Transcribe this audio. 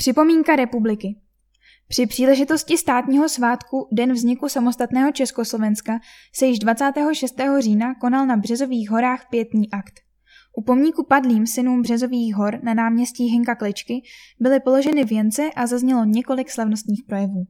Připomínka republiky. Při příležitosti státního svátku Den vzniku samostatného Československa se již 26. října konal na Březových horách pětní akt. U pomníku padlým synům Březových hor na náměstí Hinka Kličky byly položeny věnce a zaznělo několik slavnostních projevů.